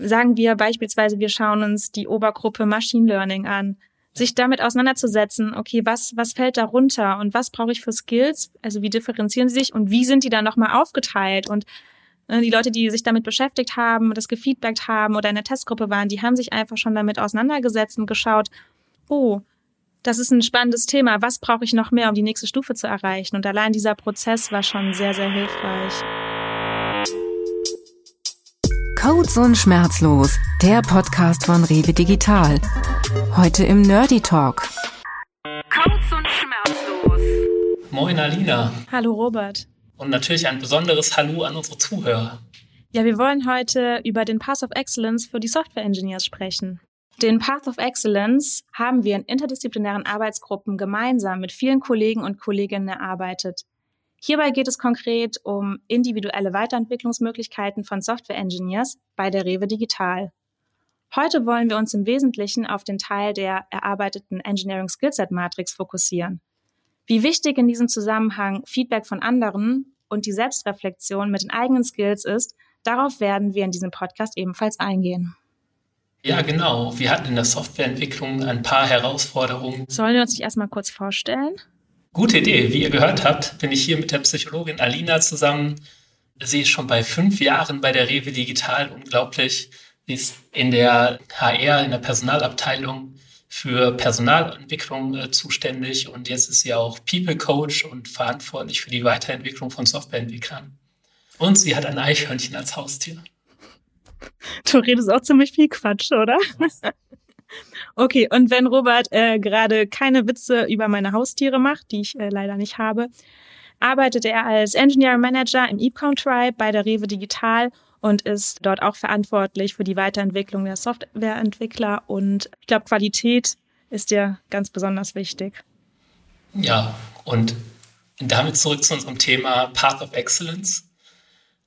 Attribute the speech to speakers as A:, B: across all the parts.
A: Sagen wir beispielsweise, wir schauen uns die Obergruppe Machine Learning an. Sich damit auseinanderzusetzen, okay, was, was fällt da runter und was brauche ich für Skills? Also wie differenzieren sie sich und wie sind die dann nochmal aufgeteilt? Und äh, die Leute, die sich damit beschäftigt haben, das gefeedbackt haben oder in der Testgruppe waren, die haben sich einfach schon damit auseinandergesetzt und geschaut, oh, das ist ein spannendes Thema. Was brauche ich noch mehr, um die nächste Stufe zu erreichen? Und allein dieser Prozess war schon sehr, sehr hilfreich.
B: Codes und Schmerzlos, der Podcast von Rewe Digital. Heute im Nerdy Talk.
C: Codes und Schmerzlos.
D: Moin Alina.
A: Hallo Robert.
D: Und natürlich ein besonderes Hallo an unsere Zuhörer.
A: Ja, wir wollen heute über den Path of Excellence für die Software Engineers sprechen. Den Path of Excellence haben wir in interdisziplinären Arbeitsgruppen gemeinsam mit vielen Kollegen und Kolleginnen erarbeitet. Hierbei geht es konkret um individuelle Weiterentwicklungsmöglichkeiten von Software Engineers bei der Rewe Digital. Heute wollen wir uns im Wesentlichen auf den Teil der erarbeiteten Engineering Skillset Matrix fokussieren. Wie wichtig in diesem Zusammenhang Feedback von anderen und die Selbstreflexion mit den eigenen Skills ist, darauf werden wir in diesem Podcast ebenfalls eingehen.
D: Ja, genau. Wir hatten in der Softwareentwicklung ein paar Herausforderungen.
A: Sollen wir uns nicht erstmal kurz vorstellen?
D: Gute Idee. Wie ihr gehört habt, bin ich hier mit der Psychologin Alina zusammen. Sie ist schon bei fünf Jahren bei der Rewe Digital. Unglaublich. Sie ist in der HR, in der Personalabteilung für Personalentwicklung äh, zuständig und jetzt ist sie auch People Coach und verantwortlich für die Weiterentwicklung von Softwareentwicklern. Und sie hat ein Eichhörnchen als Haustier.
A: Du redest auch ziemlich viel Quatsch, oder? Okay, und wenn Robert äh, gerade keine Witze über meine Haustiere macht, die ich äh, leider nicht habe, arbeitet er als Engineering Manager im EPCOM Tribe bei der Rewe Digital und ist dort auch verantwortlich für die Weiterentwicklung der Softwareentwickler. Und ich glaube, Qualität ist dir ganz besonders wichtig.
D: Ja, und damit zurück zu unserem Thema Path of Excellence.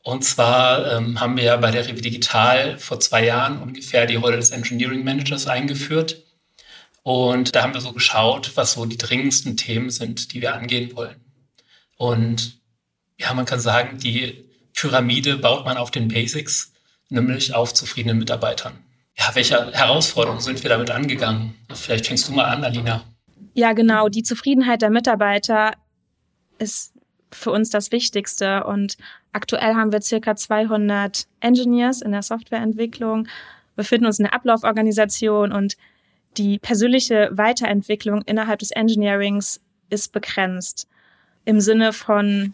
D: Und zwar ähm, haben wir ja bei der Rewe Digital vor zwei Jahren ungefähr die Rolle des Engineering Managers eingeführt. Und da haben wir so geschaut, was so die dringendsten Themen sind, die wir angehen wollen. Und ja, man kann sagen, die Pyramide baut man auf den Basics, nämlich auf zufriedenen Mitarbeitern. Ja, welche Herausforderungen sind wir damit angegangen? Vielleicht fängst du mal an, Alina.
A: Ja, genau. Die Zufriedenheit der Mitarbeiter ist für uns das Wichtigste. Und aktuell haben wir circa 200 Engineers in der Softwareentwicklung, befinden uns in der Ablauforganisation und die persönliche Weiterentwicklung innerhalb des Engineerings ist begrenzt. Im Sinne von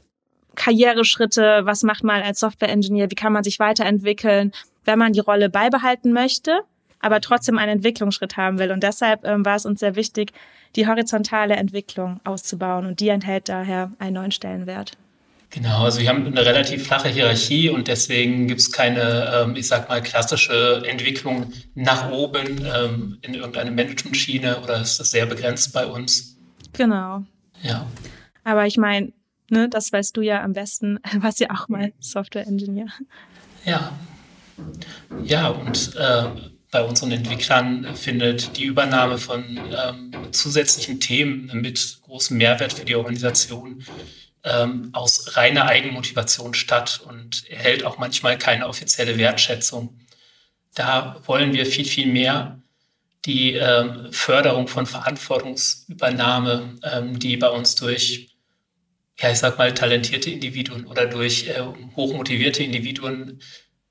A: Karriereschritte, was macht man als Software-Engineer, wie kann man sich weiterentwickeln, wenn man die Rolle beibehalten möchte, aber trotzdem einen Entwicklungsschritt haben will. Und deshalb ähm, war es uns sehr wichtig, die horizontale Entwicklung auszubauen. Und die enthält daher einen neuen Stellenwert.
D: Genau, also wir haben eine relativ flache Hierarchie und deswegen gibt es keine, ähm, ich sag mal, klassische Entwicklung nach oben ähm, in irgendeine Management-Schiene oder ist das sehr begrenzt bei uns?
A: Genau.
D: Ja.
A: Aber ich meine, ne, das weißt du ja am besten, warst ja auch mal Software-Engineer.
D: Ja. Ja, und äh, bei unseren Entwicklern findet die Übernahme von ähm, zusätzlichen Themen mit großem Mehrwert für die Organisation ähm, aus reiner Eigenmotivation statt und erhält auch manchmal keine offizielle Wertschätzung. Da wollen wir viel, viel mehr die ähm, Förderung von Verantwortungsübernahme, ähm, die bei uns durch, ja, ich sag mal, talentierte Individuen oder durch äh, hochmotivierte Individuen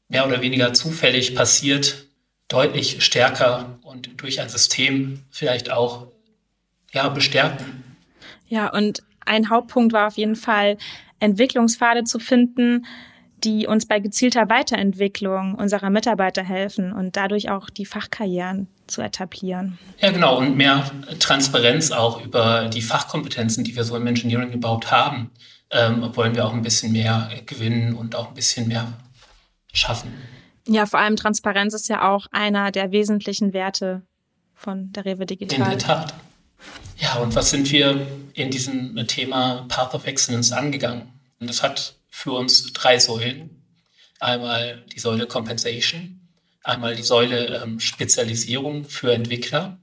D: mehr oder weniger zufällig passiert, deutlich stärker und durch ein System vielleicht auch ja, bestärken.
A: Ja, und ein Hauptpunkt war auf jeden Fall, Entwicklungspfade zu finden, die uns bei gezielter Weiterentwicklung unserer Mitarbeiter helfen und dadurch auch die Fachkarrieren zu etablieren.
D: Ja, genau. Und mehr Transparenz auch über die Fachkompetenzen, die wir so im Engineering überhaupt haben, ähm, wollen wir auch ein bisschen mehr gewinnen und auch ein bisschen mehr schaffen.
A: Ja, vor allem Transparenz ist ja auch einer der wesentlichen Werte von der Rewe Digital.
D: In der Tat. Ja, und was sind wir in diesem Thema Path of Excellence angegangen? Und das hat für uns drei Säulen. Einmal die Säule Compensation, einmal die Säule ähm, Spezialisierung für Entwickler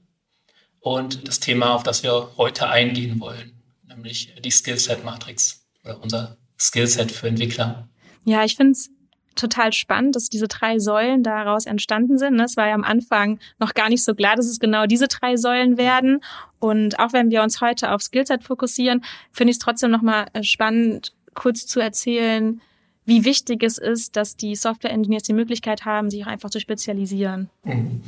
D: und das Thema, auf das wir heute eingehen wollen, nämlich die Skillset Matrix oder unser Skillset für Entwickler.
A: Ja, ich finde es total spannend, dass diese drei Säulen daraus entstanden sind. Es war ja am Anfang noch gar nicht so klar, dass es genau diese drei Säulen werden. Und auch wenn wir uns heute auf Skillset fokussieren, finde ich es trotzdem nochmal äh, spannend, kurz zu erzählen, wie wichtig es ist, dass die Software-Engineers die Möglichkeit haben, sich auch einfach zu spezialisieren.
D: Mhm.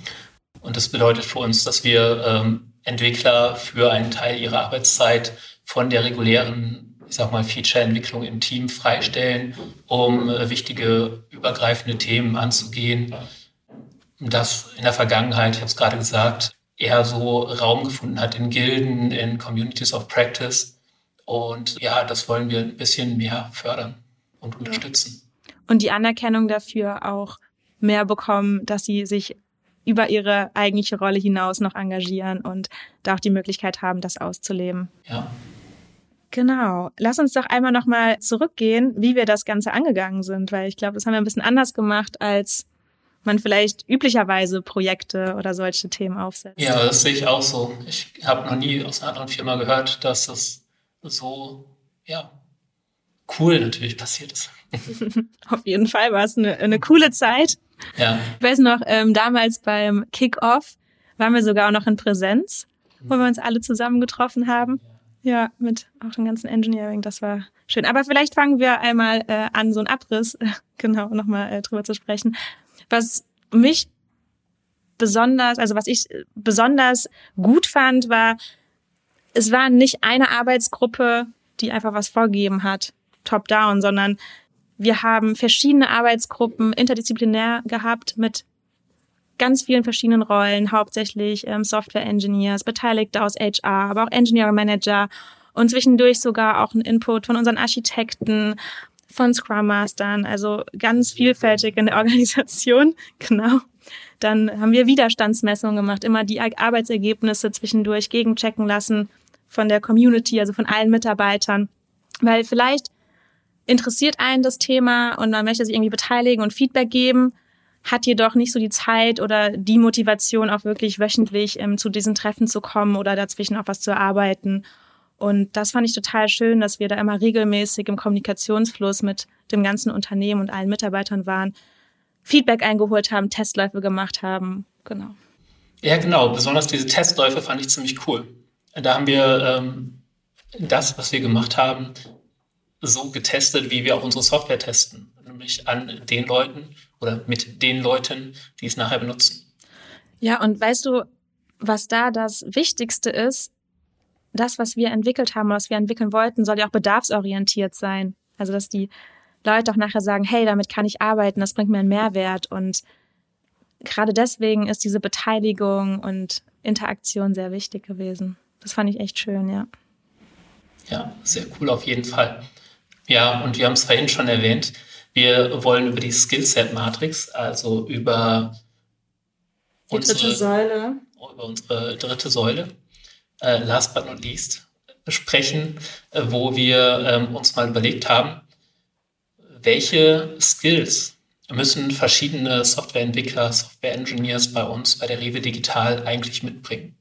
D: Und das bedeutet für uns, dass wir ähm, Entwickler für einen Teil ihrer Arbeitszeit von der regulären ich sag mal, Feature-Entwicklung im Team freistellen, um äh, wichtige übergreifende Themen anzugehen. Das in der Vergangenheit, ich habe es gerade gesagt, eher so Raum gefunden hat in Gilden, in Communities of Practice. Und ja, das wollen wir ein bisschen mehr fördern und unterstützen.
A: Und die Anerkennung dafür auch mehr bekommen, dass sie sich über ihre eigentliche Rolle hinaus noch engagieren und da auch die Möglichkeit haben, das auszuleben.
D: Ja.
A: Genau. Lass uns doch einmal nochmal zurückgehen, wie wir das Ganze angegangen sind, weil ich glaube, das haben wir ein bisschen anders gemacht, als man vielleicht üblicherweise Projekte oder solche Themen aufsetzt.
D: Ja, das sehe ich auch so. Ich habe noch nie aus einer anderen Firma gehört, dass das so, ja, cool natürlich passiert ist.
A: Auf jeden Fall war es eine, eine coole Zeit.
D: Ja.
A: Ich weiß noch, ähm, damals beim Kick-Off waren wir sogar auch noch in Präsenz, wo wir uns alle zusammen getroffen haben. Ja, mit auch dem ganzen Engineering, das war schön. Aber vielleicht fangen wir einmal äh, an, so einen Abriss, äh, genau, nochmal äh, drüber zu sprechen. Was mich besonders, also was ich besonders gut fand, war, es war nicht eine Arbeitsgruppe, die einfach was vorgegeben hat, top-down, sondern wir haben verschiedene Arbeitsgruppen interdisziplinär gehabt mit ganz vielen verschiedenen Rollen, hauptsächlich ähm, Software Engineers, Beteiligte aus HR, aber auch Engineer Manager und zwischendurch sogar auch ein Input von unseren Architekten, von Scrum Mastern, also ganz vielfältig in der Organisation, genau. Dann haben wir Widerstandsmessungen gemacht, immer die Arbeitsergebnisse zwischendurch gegenchecken lassen von der Community, also von allen Mitarbeitern, weil vielleicht interessiert einen das Thema und man möchte sich irgendwie beteiligen und Feedback geben, hat jedoch nicht so die Zeit oder die Motivation, auch wirklich wöchentlich ähm, zu diesen Treffen zu kommen oder dazwischen auch was zu erarbeiten. Und das fand ich total schön, dass wir da immer regelmäßig im Kommunikationsfluss mit dem ganzen Unternehmen und allen Mitarbeitern waren, Feedback eingeholt haben, Testläufe gemacht haben. Genau.
D: Ja, genau. Besonders diese Testläufe fand ich ziemlich cool. Da haben wir ähm, das, was wir gemacht haben, so getestet, wie wir auch unsere Software testen. Nämlich an den Leuten, oder mit den Leuten, die es nachher benutzen.
A: Ja, und weißt du, was da das Wichtigste ist? Das, was wir entwickelt haben, was wir entwickeln wollten, soll ja auch bedarfsorientiert sein. Also, dass die Leute auch nachher sagen, hey, damit kann ich arbeiten, das bringt mir einen Mehrwert. Und gerade deswegen ist diese Beteiligung und Interaktion sehr wichtig gewesen. Das fand ich echt schön, ja.
D: Ja, sehr cool auf jeden Fall. Ja, und wir haben es vorhin schon erwähnt, wir wollen über die Skillset-Matrix, also über
A: die unsere, dritte Säule.
D: über unsere dritte Säule, äh, last but not least, sprechen, äh, wo wir ähm, uns mal überlegt haben, welche Skills müssen verschiedene Softwareentwickler, Software-Engineers bei uns bei der Rewe Digital eigentlich mitbringen.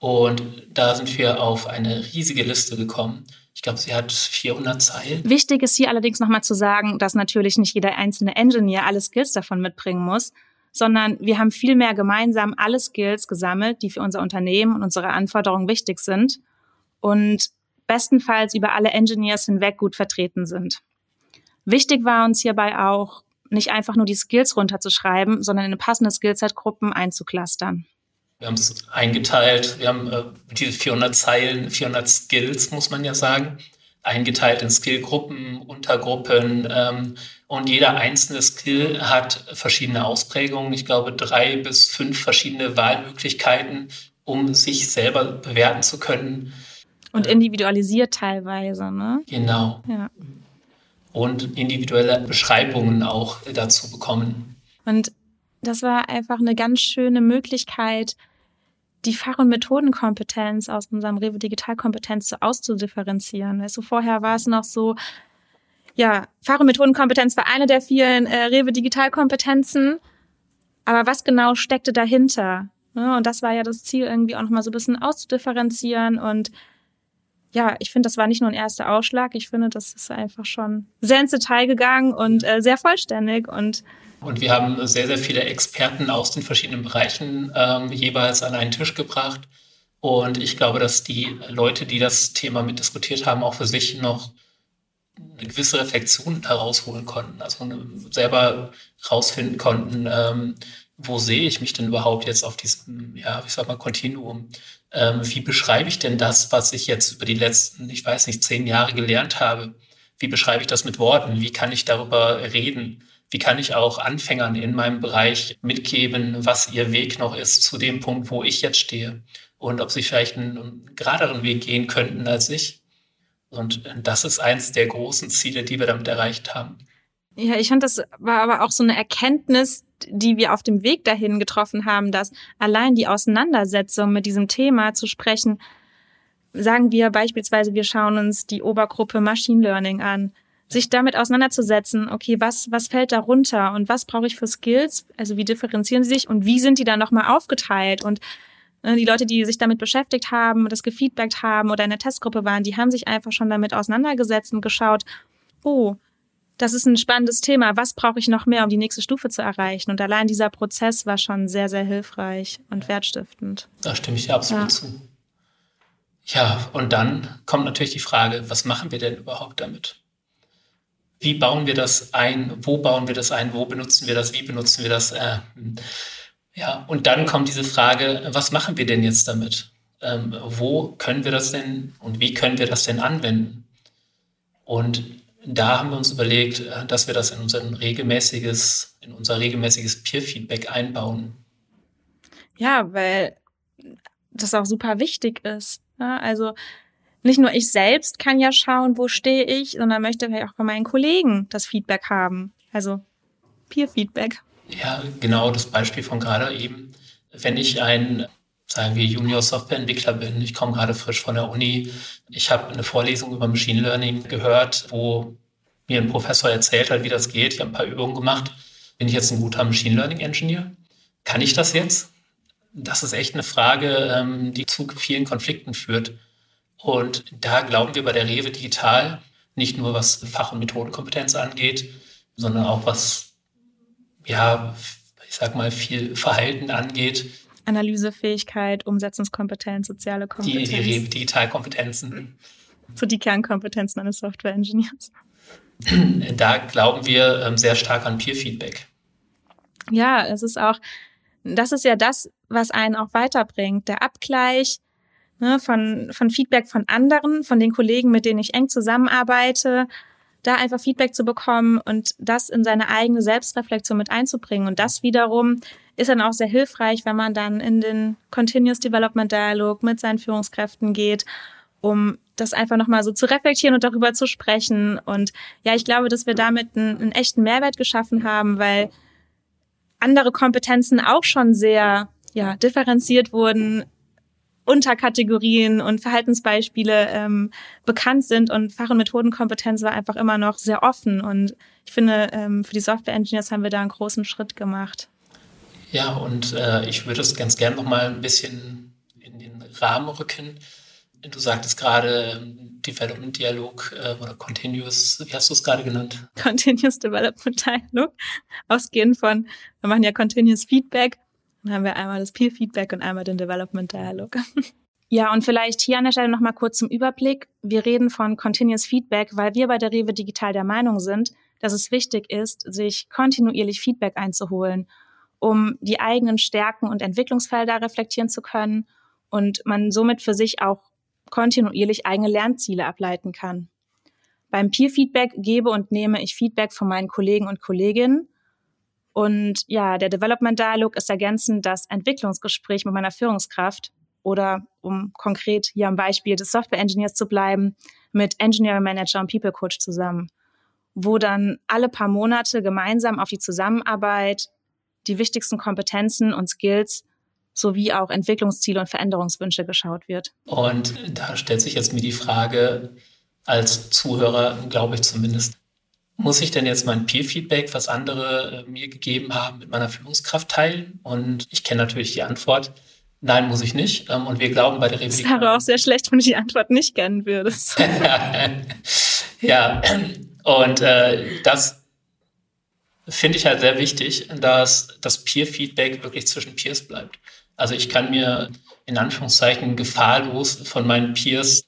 D: Und da sind wir auf eine riesige Liste gekommen ich glaube, sie hat 400 Zeilen.
A: Wichtig ist hier allerdings nochmal zu sagen, dass natürlich nicht jeder einzelne Engineer alle Skills davon mitbringen muss, sondern wir haben vielmehr gemeinsam alle Skills gesammelt, die für unser Unternehmen und unsere Anforderungen wichtig sind und bestenfalls über alle Engineers hinweg gut vertreten sind. Wichtig war uns hierbei auch, nicht einfach nur die Skills runterzuschreiben, sondern in passende Skillset-Gruppen einzuklustern.
D: Wir haben es eingeteilt, wir haben äh, diese 400 Zeilen, 400 Skills, muss man ja sagen, eingeteilt in Skillgruppen, Untergruppen ähm, und jeder einzelne Skill hat verschiedene Ausprägungen. Ich glaube, drei bis fünf verschiedene Wahlmöglichkeiten, um sich selber bewerten zu können.
A: Und individualisiert teilweise, ne?
D: Genau.
A: Ja.
D: Und individuelle Beschreibungen auch dazu bekommen.
A: Und das war einfach eine ganz schöne Möglichkeit, die Fach- und Methodenkompetenz aus unserem Rewe Digitalkompetenz so auszudifferenzieren. Weißt du, vorher war es noch so, ja, Fach- und Methodenkompetenz war eine der vielen äh, Rewe Digitalkompetenzen. Aber was genau steckte dahinter? Ja, und das war ja das Ziel, irgendwie auch nochmal so ein bisschen auszudifferenzieren und ja, ich finde, das war nicht nur ein erster Ausschlag. Ich finde, das ist einfach schon sehr ins Detail gegangen und äh, sehr vollständig und
D: und wir haben sehr, sehr viele Experten aus den verschiedenen Bereichen ähm, jeweils an einen Tisch gebracht. Und ich glaube, dass die Leute, die das Thema mitdiskutiert haben, auch für sich noch eine gewisse Reflexion herausholen konnten. Also selber rausfinden konnten, ähm, wo sehe ich mich denn überhaupt jetzt auf diesem, ja, ich sag mal, Kontinuum? Ähm, wie beschreibe ich denn das, was ich jetzt über die letzten, ich weiß nicht, zehn Jahre gelernt habe? Wie beschreibe ich das mit Worten? Wie kann ich darüber reden? Wie kann ich auch Anfängern in meinem Bereich mitgeben, was ihr Weg noch ist zu dem Punkt, wo ich jetzt stehe? Und ob sie vielleicht einen geraderen Weg gehen könnten als ich? Und das ist eins der großen Ziele, die wir damit erreicht haben.
A: Ja, ich fand, das war aber auch so eine Erkenntnis, die wir auf dem Weg dahin getroffen haben, dass allein die Auseinandersetzung mit diesem Thema zu sprechen, sagen wir beispielsweise, wir schauen uns die Obergruppe Machine Learning an, sich damit auseinanderzusetzen, okay, was, was fällt darunter und was brauche ich für Skills, also wie differenzieren sie sich und wie sind die dann nochmal aufgeteilt? Und äh, die Leute, die sich damit beschäftigt haben, das gefeedbackt haben oder in der Testgruppe waren, die haben sich einfach schon damit auseinandergesetzt und geschaut, oh, das ist ein spannendes Thema. Was brauche ich noch mehr, um die nächste Stufe zu erreichen? Und allein dieser Prozess war schon sehr, sehr hilfreich und wertstiftend.
D: Da stimme ich dir absolut ja. zu. Ja, und dann kommt natürlich die Frage, was machen wir denn überhaupt damit? Wie bauen wir das ein? Wo bauen wir das ein? Wo benutzen wir das? Wie benutzen wir das? Äh, ja, und dann kommt diese Frage, was machen wir denn jetzt damit? Ähm, wo können wir das denn und wie können wir das denn anwenden? Und da haben wir uns überlegt, äh, dass wir das in, unser regelmäßiges, in unser regelmäßiges Peer-Feedback einbauen.
A: Ja, weil das auch super wichtig ist. Ne? also nicht nur ich selbst kann ja schauen, wo stehe ich, sondern möchte vielleicht auch von meinen Kollegen das Feedback haben. Also Peer-Feedback.
D: Ja, genau das Beispiel von gerade eben. Wenn ich ein sagen wir, Junior-Softwareentwickler bin. Ich komme gerade frisch von der Uni. Ich habe eine Vorlesung über Machine Learning gehört, wo mir ein Professor erzählt hat, wie das geht. Ich habe ein paar Übungen gemacht. Bin ich jetzt ein guter Machine Learning Engineer? Kann ich das jetzt? Das ist echt eine Frage, ähm, die zu vielen Konflikten führt. Und da glauben wir bei der Rewe Digital, nicht nur was Fach- und Methodenkompetenz angeht, sondern auch was, ja, ich sag mal, viel Verhalten angeht,
A: Analysefähigkeit, Umsetzungskompetenz, soziale Kompetenz.
D: Die, die Digitalkompetenzen.
A: So die Kernkompetenzen eines Software-Engineers.
D: Da glauben wir ähm, sehr stark an Peer-Feedback.
A: Ja, es ist auch, das ist ja das, was einen auch weiterbringt. Der Abgleich ne, von, von Feedback von anderen, von den Kollegen, mit denen ich eng zusammenarbeite, da einfach Feedback zu bekommen und das in seine eigene Selbstreflexion mit einzubringen. Und das wiederum ist dann auch sehr hilfreich, wenn man dann in den Continuous Development Dialog mit seinen Führungskräften geht, um das einfach nochmal so zu reflektieren und darüber zu sprechen. Und ja, ich glaube, dass wir damit einen, einen echten Mehrwert geschaffen haben, weil andere Kompetenzen auch schon sehr ja, differenziert wurden, Unterkategorien und Verhaltensbeispiele ähm, bekannt sind und Fach- und Methodenkompetenz war einfach immer noch sehr offen. Und ich finde, ähm, für die Software-Engineers haben wir da einen großen Schritt gemacht.
D: Ja, und äh, ich würde es ganz gern noch mal ein bisschen in den Rahmen rücken. Du sagtest gerade ähm, Development Dialog äh, oder Continuous, wie hast du es gerade genannt?
A: Continuous Development Dialog. Ausgehend von, wir machen ja Continuous Feedback. Dann haben wir einmal das Peer Feedback und einmal den Development Dialog. Ja, und vielleicht hier an der Stelle nochmal kurz zum Überblick. Wir reden von Continuous Feedback, weil wir bei der Rewe Digital der Meinung sind, dass es wichtig ist, sich kontinuierlich Feedback einzuholen um die eigenen Stärken und Entwicklungsfelder reflektieren zu können und man somit für sich auch kontinuierlich eigene Lernziele ableiten kann. Beim Peer-Feedback gebe und nehme ich Feedback von meinen Kollegen und Kolleginnen. Und ja, der Development Dialog ist ergänzend das Entwicklungsgespräch mit meiner Führungskraft oder um konkret hier am Beispiel des Software Engineers zu bleiben, mit Engineering Manager und People Coach zusammen, wo dann alle paar Monate gemeinsam auf die Zusammenarbeit, die wichtigsten Kompetenzen und Skills sowie auch Entwicklungsziele und Veränderungswünsche geschaut wird.
D: Und da stellt sich jetzt mir die Frage, als Zuhörer, glaube ich zumindest, muss ich denn jetzt mein Peer-Feedback, was andere äh, mir gegeben haben, mit meiner Führungskraft teilen? Und ich kenne natürlich die Antwort. Nein, muss ich nicht. Ähm, und wir glauben bei der
A: Revision. Das wäre auch sehr schlecht, wenn du die Antwort nicht kennen würdest.
D: ja, und äh, das finde ich halt sehr wichtig, dass das Peer-Feedback wirklich zwischen Peers bleibt. Also ich kann mir in Anführungszeichen gefahrlos von meinen Peers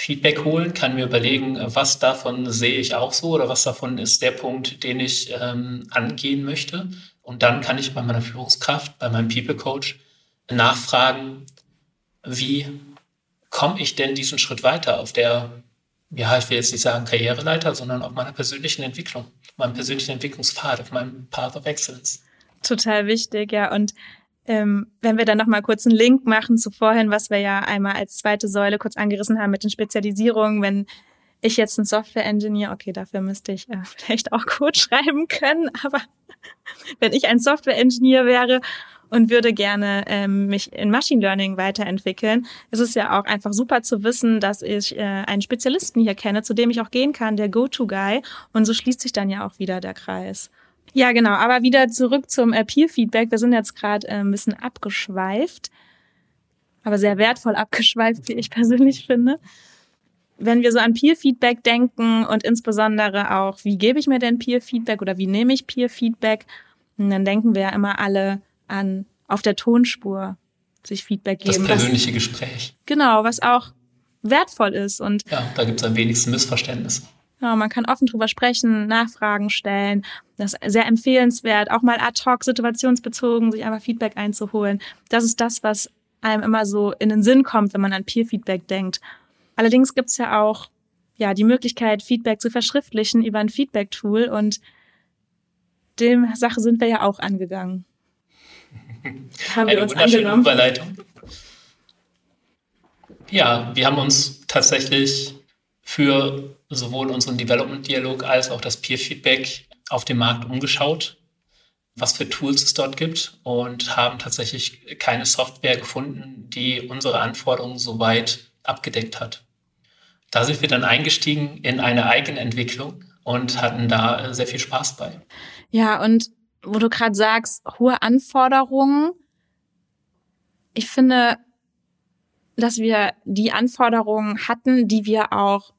D: Feedback holen, kann mir überlegen, was davon sehe ich auch so oder was davon ist der Punkt, den ich ähm, angehen möchte. Und dann kann ich bei meiner Führungskraft, bei meinem People Coach nachfragen, wie komme ich denn diesen Schritt weiter auf der, ja, ich will jetzt nicht sagen Karriereleiter, sondern auf meiner persönlichen Entwicklung, meinem persönlichen Entwicklungspfad, auf meinem Path of Excellence.
A: Total wichtig, ja. Und ähm, wenn wir dann noch mal kurz einen Link machen zu vorhin, was wir ja einmal als zweite Säule kurz angerissen haben mit den Spezialisierungen, wenn ich jetzt ein Software-Engineer, okay, dafür müsste ich äh, vielleicht auch Code schreiben können, aber wenn ich ein Software-Engineer wäre und würde gerne ähm, mich in Machine Learning weiterentwickeln, ist es ja auch einfach super zu wissen, dass ich äh, einen Spezialisten hier kenne, zu dem ich auch gehen kann, der Go-To-Guy. Und so schließt sich dann ja auch wieder der Kreis. Ja, genau. Aber wieder zurück zum äh, Peer-Feedback. Wir sind jetzt gerade äh, ein bisschen abgeschweift, aber sehr wertvoll abgeschweift, wie ich persönlich finde. Wenn wir so an Peer-Feedback denken und insbesondere auch, wie gebe ich mir denn Peer-Feedback oder wie nehme ich Peer-Feedback, dann denken wir ja immer alle an auf der Tonspur sich Feedback geben.
D: Das persönliche was, Gespräch.
A: Genau, was auch wertvoll ist. Und
D: ja, da gibt es am wenigsten Missverständnisse.
A: Ja, man kann offen drüber sprechen, Nachfragen stellen. Das ist sehr empfehlenswert, auch mal ad hoc situationsbezogen sich einfach Feedback einzuholen. Das ist das, was einem immer so in den Sinn kommt, wenn man an Peer-Feedback denkt. Allerdings gibt's ja auch ja die Möglichkeit, Feedback zu verschriftlichen über ein Feedback-Tool und dem Sache sind wir ja auch angegangen.
D: haben wir Eine uns angenommen. Überleitung. Ja, wir haben uns tatsächlich für sowohl unseren Development-Dialog als auch das Peer-Feedback auf dem Markt umgeschaut, was für Tools es dort gibt und haben tatsächlich keine Software gefunden, die unsere Anforderungen so weit abgedeckt hat. Da sind wir dann eingestiegen in eine Eigenentwicklung und hatten da sehr viel Spaß bei.
A: Ja, und wo du gerade sagst, hohe Anforderungen, ich finde, dass wir die Anforderungen hatten, die wir auch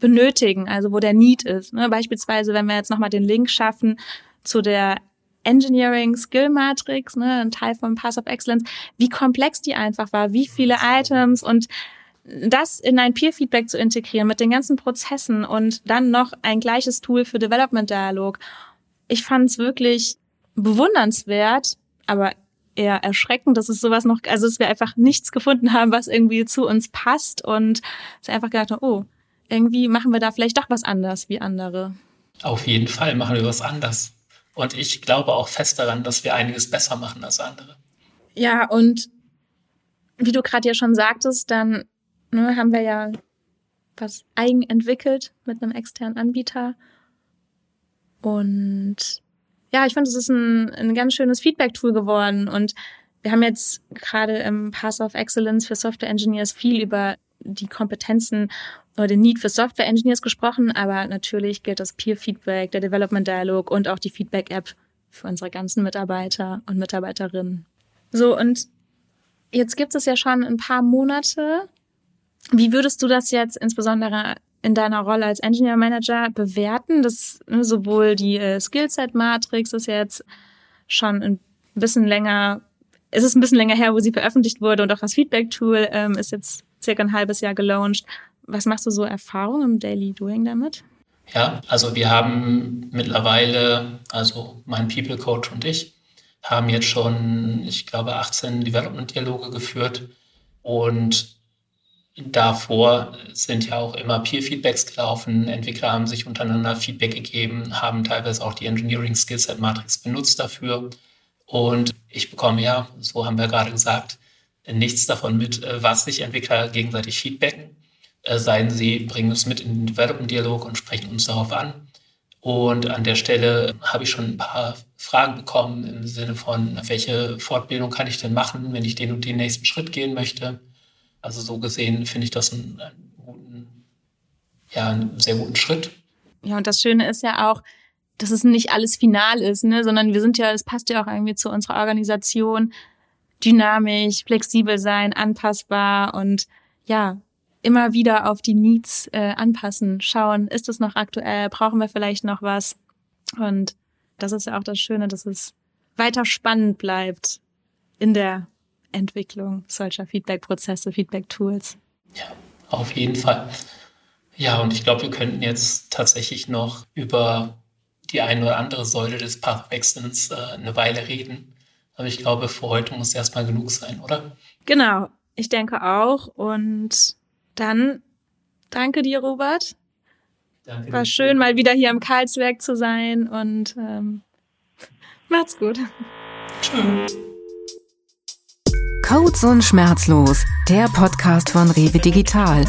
A: benötigen, also wo der Need ist. Ne? Beispielsweise, wenn wir jetzt nochmal den Link schaffen zu der Engineering Skill Matrix, ne, ein Teil von Pass of Excellence, wie komplex die einfach war, wie viele Items und das in ein Peer-Feedback zu integrieren mit den ganzen Prozessen und dann noch ein gleiches Tool für Development Dialog. Ich fand es wirklich bewundernswert, aber eher erschreckend, dass es sowas noch, also dass wir einfach nichts gefunden haben, was irgendwie zu uns passt und es einfach gedacht haben, oh, irgendwie machen wir da vielleicht doch was anders wie andere.
D: Auf jeden Fall machen wir was anders. Und ich glaube auch fest daran, dass wir einiges besser machen als andere.
A: Ja, und wie du gerade ja schon sagtest, dann ne, haben wir ja was eigen entwickelt mit einem externen Anbieter. Und ja, ich finde, es ist ein, ein ganz schönes Feedback-Tool geworden. Und wir haben jetzt gerade im Pass of Excellence für Software Engineers viel über die Kompetenzen oder den Need für Software Engineers gesprochen, aber natürlich gilt das Peer Feedback, der Development Dialog und auch die Feedback App für unsere ganzen Mitarbeiter und Mitarbeiterinnen. So, und jetzt gibt es ja schon ein paar Monate. Wie würdest du das jetzt insbesondere in deiner Rolle als Engineer Manager bewerten? Das ne, sowohl die äh, Skillset Matrix ist jetzt schon ein bisschen länger, ist es ein bisschen länger her, wo sie veröffentlicht wurde und auch das Feedback Tool ähm, ist jetzt circa ein halbes Jahr gelauncht. Was machst du so Erfahrungen im Daily Doing damit?
D: Ja, also wir haben mittlerweile, also mein People Coach und ich, haben jetzt schon, ich glaube, 18 Development-Dialoge geführt und davor sind ja auch immer Peer-Feedbacks gelaufen. Entwickler haben sich untereinander Feedback gegeben, haben teilweise auch die Engineering Skillset Matrix benutzt dafür. Und ich bekomme ja, so haben wir gerade gesagt, nichts davon mit, äh, was sich Entwickler gegenseitig feedbacken. Äh, seien sie bringen es mit in den Development-Dialog und sprechen uns darauf an. Und an der Stelle habe ich schon ein paar Fragen bekommen im Sinne von, welche Fortbildung kann ich denn machen, wenn ich den und den nächsten Schritt gehen möchte. Also so gesehen finde ich das einen, einen guten, ja, einen sehr guten Schritt.
A: Ja, und das Schöne ist ja auch, dass es nicht alles final ist, ne, sondern wir sind ja, es passt ja auch irgendwie zu unserer Organisation dynamisch, flexibel sein, anpassbar und ja, immer wieder auf die Needs äh, anpassen, schauen, ist es noch aktuell, brauchen wir vielleicht noch was? Und das ist ja auch das Schöne, dass es weiter spannend bleibt in der Entwicklung solcher Feedback-Prozesse, Feedback-Tools.
D: Ja, auf jeden Fall. Ja, und ich glaube, wir könnten jetzt tatsächlich noch über die eine oder andere Säule des Pathwechselns äh, eine Weile reden. Aber ich glaube, für heute muss erstmal genug sein, oder?
A: Genau, ich denke auch. Und dann danke dir, Robert. Danke War schön, mal wieder hier im Karlswerk zu sein und ähm, macht's gut. Tschüss.
B: Codes und Schmerzlos, der Podcast von Rewe Digital.